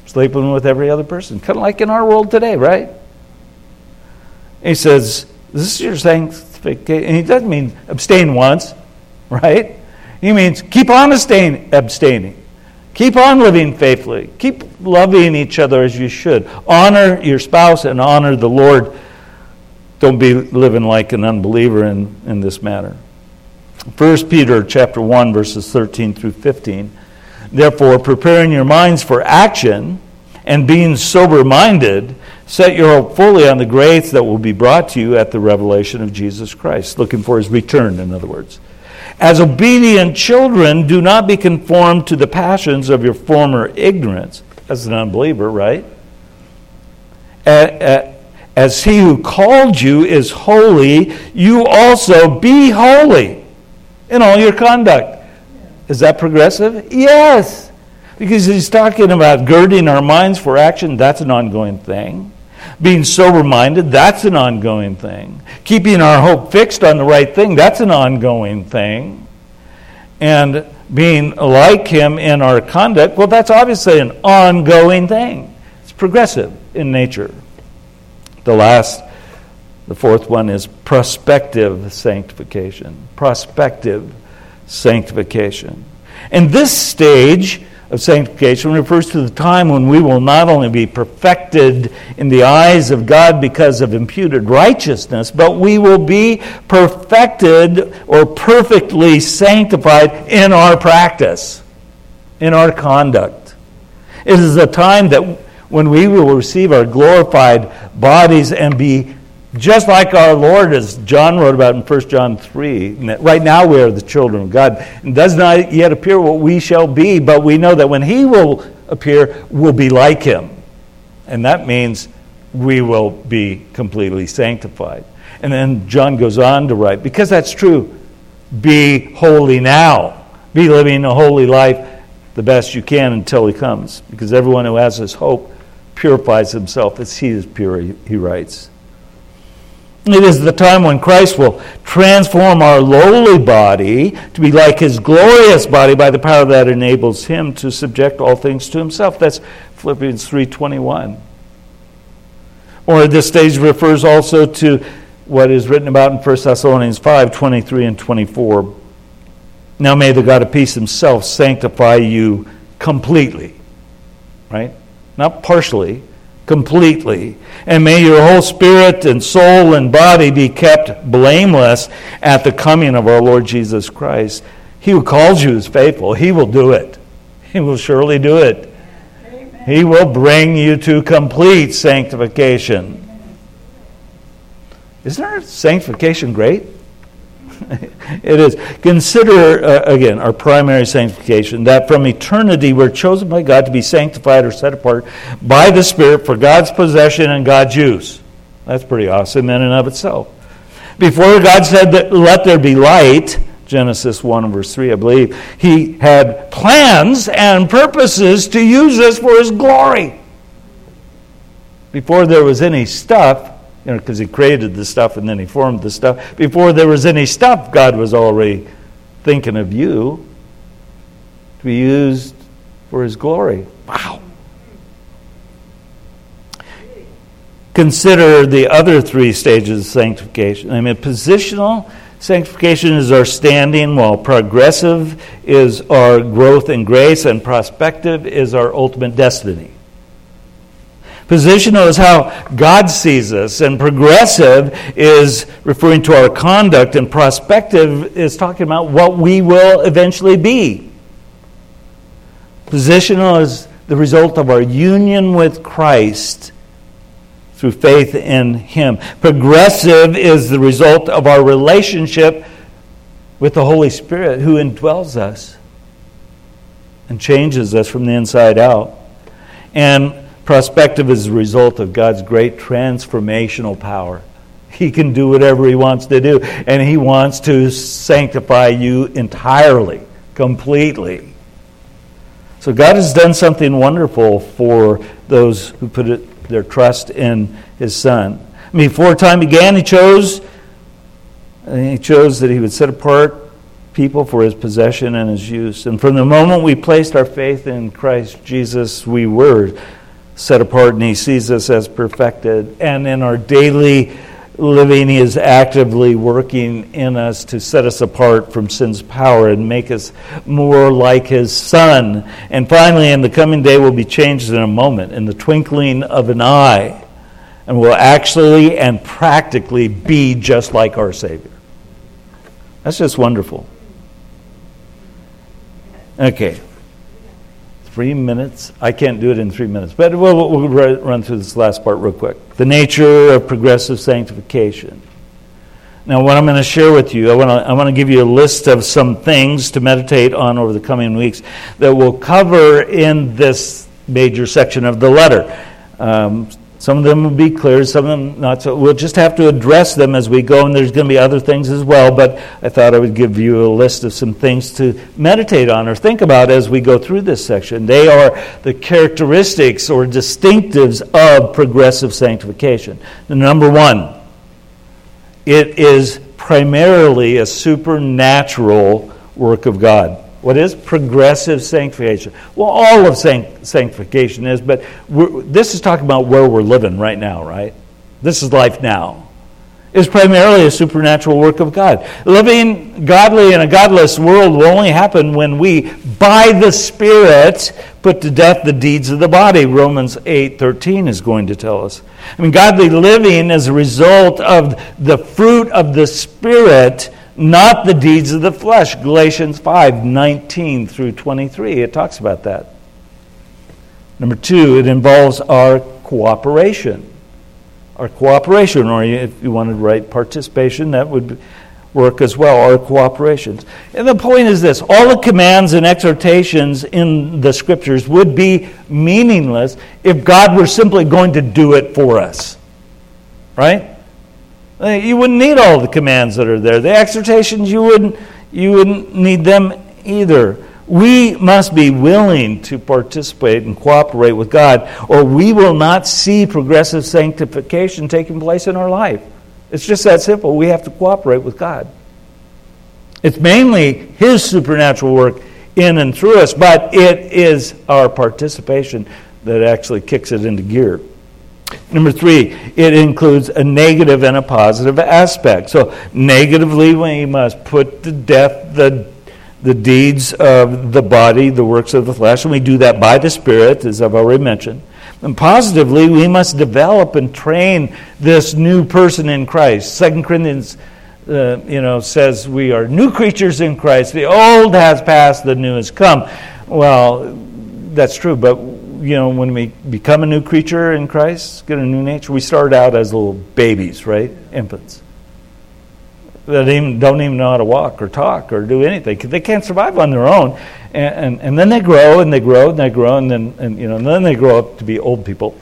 sleeping with every other person, kind of like in our world today, right? He says, This is your sanctification. And he doesn't mean abstain once, right? He means keep on abstaining. Keep on living faithfully. Keep loving each other as you should. Honor your spouse and honor the Lord. Don't be living like an unbeliever in, in this matter. 1 Peter chapter 1 verses 13 through 15. Therefore, preparing your minds for action and being sober minded, set your hope fully on the grace that will be brought to you at the revelation of Jesus Christ. Looking for his return, in other words. As obedient children, do not be conformed to the passions of your former ignorance. As an unbeliever, right? As he who called you is holy, you also be holy in all your conduct. Is that progressive? Yes. Because he's talking about girding our minds for action. That's an ongoing thing. Being sober minded, that's an ongoing thing. Keeping our hope fixed on the right thing, that's an ongoing thing. And being like Him in our conduct, well, that's obviously an ongoing thing. It's progressive in nature. The last, the fourth one is prospective sanctification. Prospective sanctification. And this stage of sanctification refers to the time when we will not only be perfected in the eyes of God because of imputed righteousness, but we will be perfected or perfectly sanctified in our practice, in our conduct. It is a time that when we will receive our glorified bodies and be just like our Lord, as John wrote about in 1 John 3, right now we are the children of God. It does not yet appear what we shall be, but we know that when He will appear, we'll be like Him. And that means we will be completely sanctified. And then John goes on to write, because that's true, be holy now. Be living a holy life the best you can until He comes. Because everyone who has this hope purifies himself as He is pure, he writes. It is the time when Christ will transform our lowly body to be like his glorious body by the power that enables him to subject all things to himself. That's Philippians 3:21. Or this stage refers also to what is written about in 1 Thessalonians 5:23 and 24. Now may the God of peace himself sanctify you completely. Right? Not partially, completely. And may your whole spirit and soul and body be kept blameless at the coming of our Lord Jesus Christ. He who calls you is faithful. He will do it. He will surely do it. Amen. He will bring you to complete sanctification. Isn't our sanctification great? (laughs) it is. Consider, uh, again, our primary sanctification that from eternity we're chosen by God to be sanctified or set apart by the Spirit for God's possession and God's use. That's pretty awesome in and of itself. Before God said that let there be light, Genesis 1 verse 3, I believe, He had plans and purposes to use us for His glory. Before there was any stuff, you know, because he created the stuff and then he formed the stuff. Before there was any stuff, God was already thinking of you to be used for his glory. Wow. Consider the other three stages of sanctification. I mean, positional sanctification is our standing, while progressive is our growth in grace, and prospective is our ultimate destiny. Positional is how God sees us, and progressive is referring to our conduct, and prospective is talking about what we will eventually be. Positional is the result of our union with Christ through faith in Him. Progressive is the result of our relationship with the Holy Spirit who indwells us and changes us from the inside out. And Prospective is a result of God's great transformational power. He can do whatever He wants to do, and He wants to sanctify you entirely, completely. So God has done something wonderful for those who put it, their trust in His Son. I mean, before time began, He chose, He chose that He would set apart people for His possession and His use. And from the moment we placed our faith in Christ Jesus, we were set apart and He sees us as perfected. And in our daily living, He is actively working in us to set us apart from sin's power and make us more like His Son. And finally, in the coming day, we'll be changed in a moment, in the twinkling of an eye, and will actually and practically be just like our Savior. That's just wonderful. Okay three minutes. I can't do it in three minutes, but we'll, we'll run through this last part real quick. The nature of progressive sanctification. Now, what I'm going to share with you, I want to, I give you a list of some things to meditate on over the coming weeks that we'll cover in this major section of the letter. Um, some of them will be clear, some of them not so. We'll just have to address them as we go, and there's going to be other things as well. But I thought I would give you a list of some things to meditate on or think about as we go through this section. They are the characteristics or distinctives of progressive sanctification. Number one, it is primarily a supernatural work of God. What is progressive sanctification? Well, all of sanctification is, but this is talking about where we're living right now, right? This is life now. is primarily a supernatural work of God. Living godly in a godless world will only happen when we, by the Spirit, put to death the deeds of the body. Romans 8:13 is going to tell us. I mean, godly living is a result of the fruit of the Spirit, not the deeds of the flesh. Galatians 5:19 through 23. It talks about that. Number two, it involves our cooperation our cooperation, or if you wanted to write participation, that would work as well, our cooperations. And the point is this all the commands and exhortations in the scriptures would be meaningless if God were simply going to do it for us. Right? You wouldn't need all the commands that are there. The exhortations, you wouldn't, you wouldn't need them either. We must be willing to participate and cooperate with God, or we will not see progressive sanctification taking place in our life. It's just that simple. We have to cooperate with God. It's mainly His supernatural work in and through us, but it is our participation that actually kicks it into gear. Number three, it includes a negative and a positive aspect. So, negatively, we must put to death the the deeds of the body, the works of the flesh, and we do that by the Spirit, as I've already mentioned. And positively, we must develop and train this new person in Christ. Second Corinthians, uh, you know, says we are new creatures in Christ. The old has passed, the new has come. Well, that's true, but you know, when we become a new creature in Christ, get a new nature, we start out as little babies, right? Infants that even, don't even know how to walk or talk or do anything. They can't survive on their own. And, and, and, then they grow and they grow and they grow and then, and, you know, and then they grow up to be old people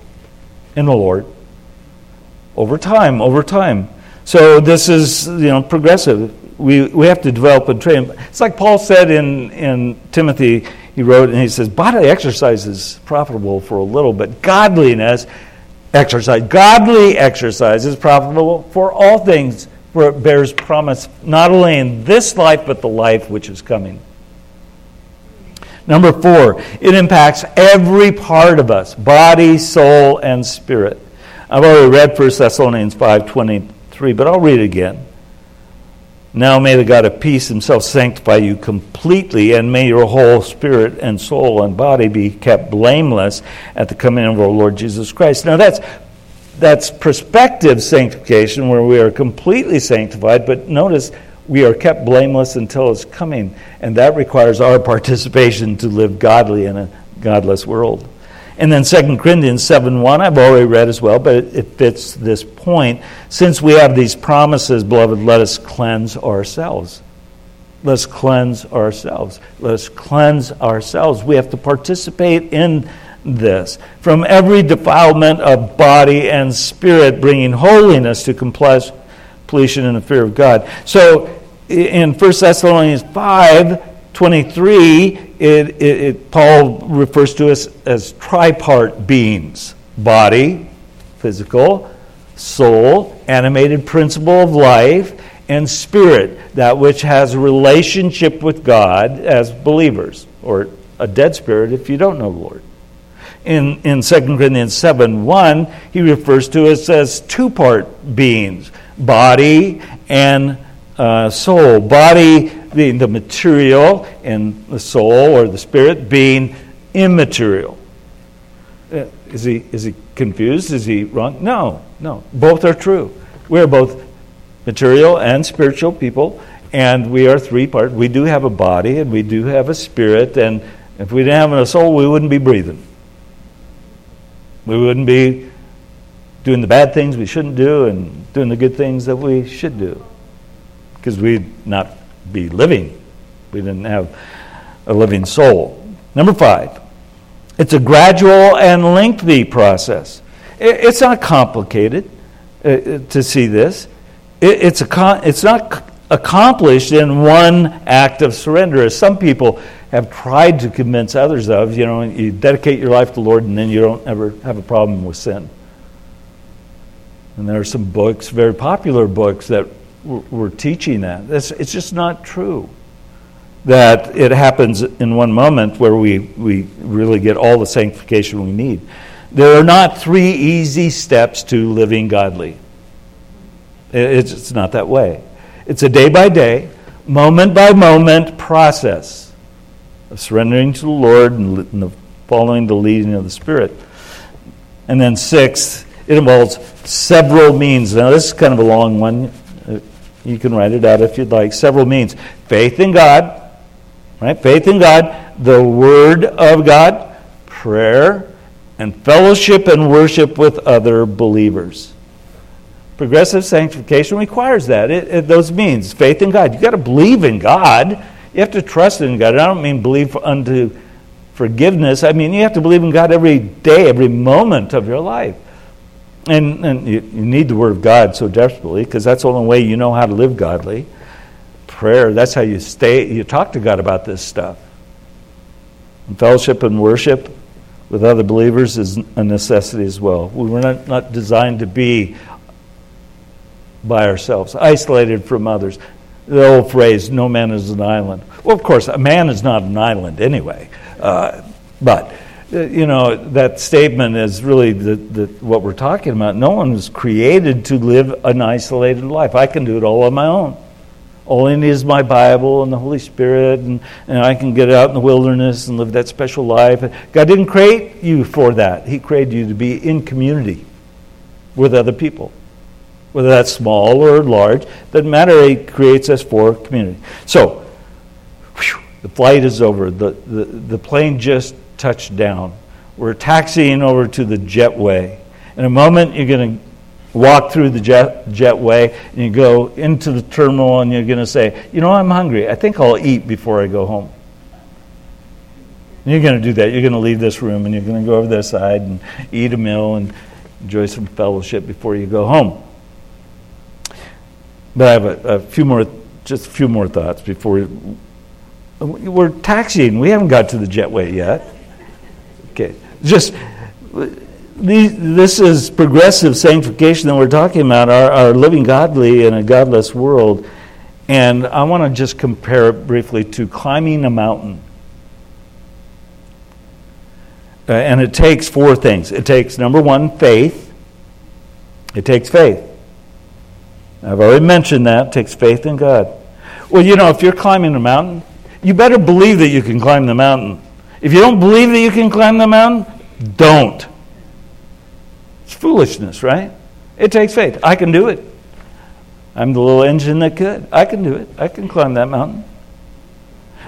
in the Lord over time, over time. So this is, you know, progressive. We, we have to develop and train. It's like Paul said in, in Timothy, he wrote, and he says, bodily exercise is profitable for a little, but godliness, exercise, godly exercise is profitable for all things for it bears promise not only in this life, but the life which is coming. Number four, it impacts every part of us body, soul, and spirit. I've already read 1 Thessalonians 5.23, but I'll read it again. Now may the God of peace himself sanctify you completely, and may your whole spirit and soul and body be kept blameless at the coming of our Lord Jesus Christ. Now that's that's prospective sanctification where we are completely sanctified, but notice we are kept blameless until it's coming. And that requires our (laughs) participation to live godly in a godless world. And then 2 Corinthians 7 1, I've already read as well, but it, fits this point. Since we have these promises, beloved, let us cleanse ourselves. Let's cleanse ourselves. Let us cleanse ourselves. We have to participate in this from every defilement of body and spirit, bringing holiness to completion in the fear of God. So in 1 Thessalonians 5 23, it, it, it, Paul refers to us as tripart beings body, physical, soul, animated principle of life, and spirit, that which has relationship with God as believers, or a dead spirit if you don't know the Lord in, in 2 Corinthians 7 1, he refers to us as two part beings body and uh, soul. Body being the material, and the soul or the spirit being immaterial. Uh, is he, is he confused? Is he wrong? No, no. Both are true. We are both material and spiritual people, and we are three parts. We do have a body, and we do have a spirit, and if we didn't have a soul, we wouldn't be breathing. We wouldn't be doing the bad things we shouldn't do and doing the good things that we should do because we'd not be living. We didn't have a living soul. Number five, it's a gradual and lengthy process. It's not complicated uh, uh, to see this. It's, a, it's not accomplished in one act of surrender, as some people have tried to convince others of. You know, you dedicate your life to the Lord and then you don't ever have a problem with sin. And there are some books, very popular books, that were teaching that. It's, it's just not true that it happens in one moment where we, we really get all the sanctification we need. There are not three easy steps to living godly. It's not that way. It's a day by day, moment by moment process of surrendering to the Lord and following the leading of the Spirit. And then, sixth, it involves several means. Now, this is kind of a long one. You can write it out if you'd like. Several means faith in God, right? Faith in God, the Word of God, prayer, and fellowship and worship with other believers. Progressive sanctification requires that. It, it, those means faith in God. You've got to believe in God. You have to trust in God. I don't mean believe unto forgiveness. I mean, you have to believe in God every day, every moment of your life. And, and you, you need the Word of God so desperately because that's the only way you know how to live godly. Prayer, that's how you stay, you talk to God about this stuff. And fellowship and worship with other believers is a necessity as well. We were not, not designed to be by ourselves, isolated from others. The old phrase, no man is an island. Well, of course, a man is not an island anyway. Uh, but, Uh, you know, that statement is really the, the, what we're talking about. No one was created to live an isolated life. I can do it all on my own. All I need is my Bible and the Holy Spirit, and, and I can get out in the wilderness and live that special life. God didn't create you for that. He created you to be in community with other people whether that's small or large, doesn't matter. He creates us for community. So, whew, the flight is over. The, the, the plane just touched down. We're taxiing over to the jetway. In a moment, you're going to walk through the jet, jetway and you go into the terminal and you're going to say, You know, I'm hungry. I think I'll eat before I go home. And you're going to do that. You're going to leave this room and you're going to go over this side and eat a meal and enjoy some fellowship before you go home. But I have a, a few more, just a few more thoughts before we, we're taxiing. We haven't got to the jetway yet. Okay, just this is progressive sanctification that we're talking about. Our, our living godly in a godless world, and I want to just compare it briefly to climbing a mountain. Uh, and it takes four things. It takes number one, faith. It takes faith. I've already mentioned that. It takes faith in God. Well, you know, if you're climbing a mountain, you better believe that you can climb the mountain. If you don't believe that you can climb the mountain, don't. It's foolishness, right? It takes faith. I can do it. I'm the little engine that could. I can do it. I can climb that mountain.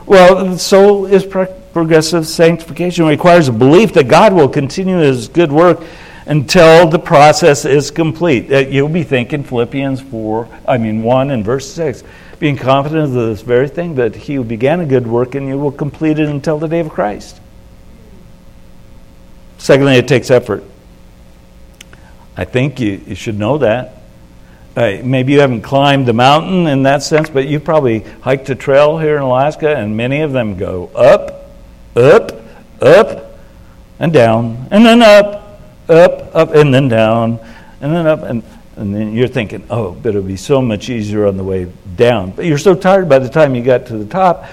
Well, so is progressive sanctification. It requires a belief that God will continue his good work until the process is complete. You'll be thinking Philippians 4, I mean 1 and verse 6, being confident of this very thing that he who began a good work in you will complete it until the day of Christ. Secondly, it takes effort. I think you, you should know that. Uh, maybe you haven't climbed the mountain in that sense, but you probably hiked a trail here in Alaska, and many of them go up, up, up, and down, and then up, up, up, and then down, and then up, and, and then you're thinking, oh, but it'll be so much easier on the way down. But you're so tired by the time you got to the top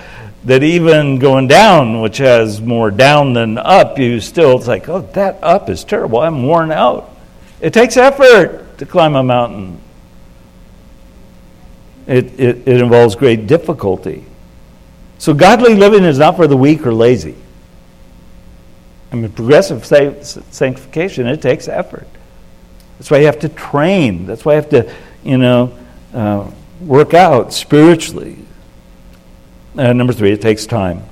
that even going down, which has more down than up, you still, it's like, oh, that up is terrible. I'm worn out. It takes effort to climb a mountain. It, it, it involves great difficulty. So, godly living is not for the weak or lazy. I mean, progressive sanctification, it takes effort. That's why you have to train. That's why you have to, you know, uh, work out spiritually. And uh, number three, it takes time.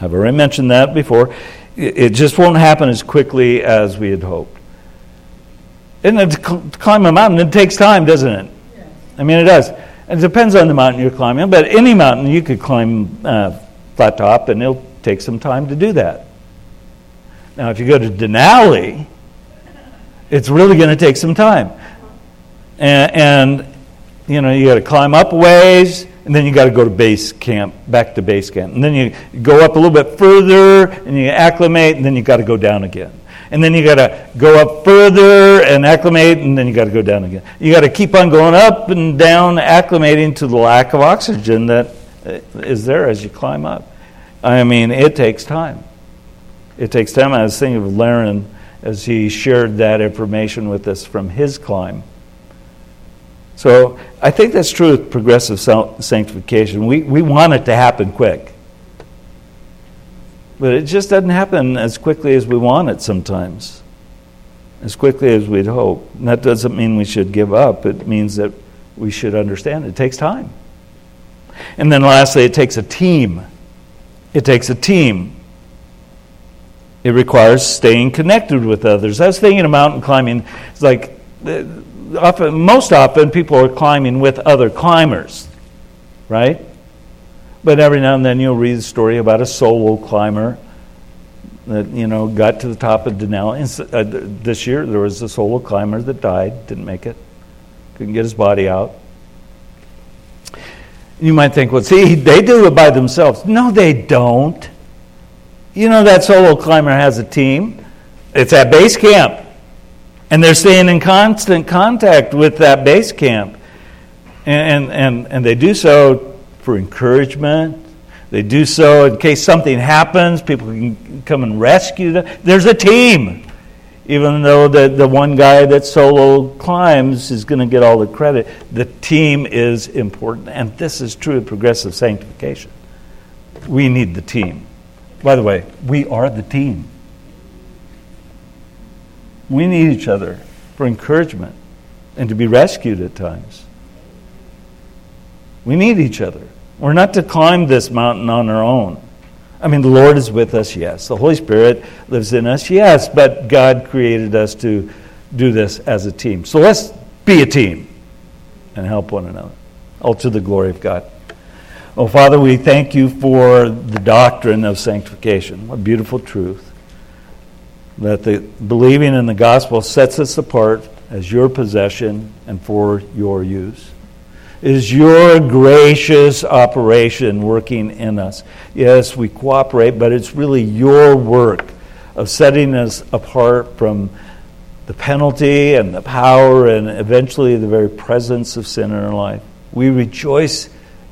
I've already mentioned that before. It just won't happen as quickly as we had hoped. And to climb a mountain, it takes time, doesn't it? I mean, it does. It depends on the mountain you're climbing, but any mountain you could climb uh, flat top, and it'll take some time to do that. Now, if you go to Denali, it's really going to take some time. And, and you know, you got to climb up ways, and then you got to go to base camp, back to base camp. And then you go up a little bit further, and you acclimate, and then you got to go down again. And then you got to go up further and acclimate, and then you got to go down again. You got to keep on going up and down, acclimating to the lack of oxygen that uh, is there as you climb up. I mean, it takes time it takes time. I was thinking of Laren as he shared that information with us from his climb. So I think that's true with progressive sanctification. We, we want it to happen quick. But it just doesn't happen as quickly as we want it sometimes, as quickly as we'd hope. And that doesn't mean we should give up, it means that we should understand it, it takes time. And then lastly, it takes a team. It takes a team. It requires staying connected with others. I was thinking of mountain climbing. It's like uh, often, most often, people are climbing with other climbers, right? But every now and then you'll read a story about a solo climber that you know got to the top of Denali. Uh, this year there was a solo climber that died, didn't make it, couldn't get his body out. You might think, well, see, they do it by themselves. No, they don't. You know that solo climber has a team. It's at base camp. And they're staying in constant contact with that base camp. And, and, and they do so for encouragement. They do so in case something happens, people can come and rescue them. There's a team. Even though the, the one guy that solo climbs is going to get all the credit, the team is important. And this is true of progressive sanctification. We need the team. By the way, we are the team. We need each other for encouragement and to be rescued at times. We need each other. We're not to climb this mountain on our own. I mean, the Lord is with us, yes. The Holy Spirit lives in us, yes. But God created us to do this as a team. So let's be a team and help one another, all to the glory of God. Oh, Father, we thank you for the doctrine of sanctification. What beautiful truth. That the believing in the gospel sets us apart as your possession and for your use is your gracious operation working in us. Yes, we cooperate, but it's really your work of setting us apart from the penalty and the power and eventually the very presence of sin in our life. We rejoice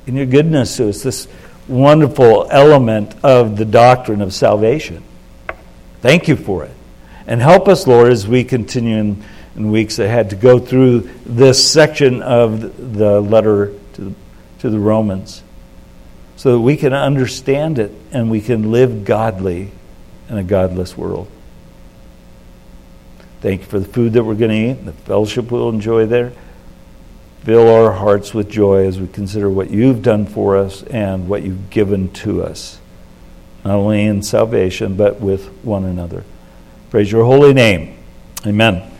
in your goodness to us, this wonderful element of the doctrine of salvation. Thank you for it. And help us, Lord, as we continue in in weeks ahead to go through this section of the letter to the, to the Romans so that we can understand it and we can live godly in a godless world. Thank you for the food that we're going to eat and the fellowship we'll enjoy there. Fill our hearts with joy as we consider what you've done for us and what you've given to us, not only in salvation, but with one another. Praise your holy name. Amen.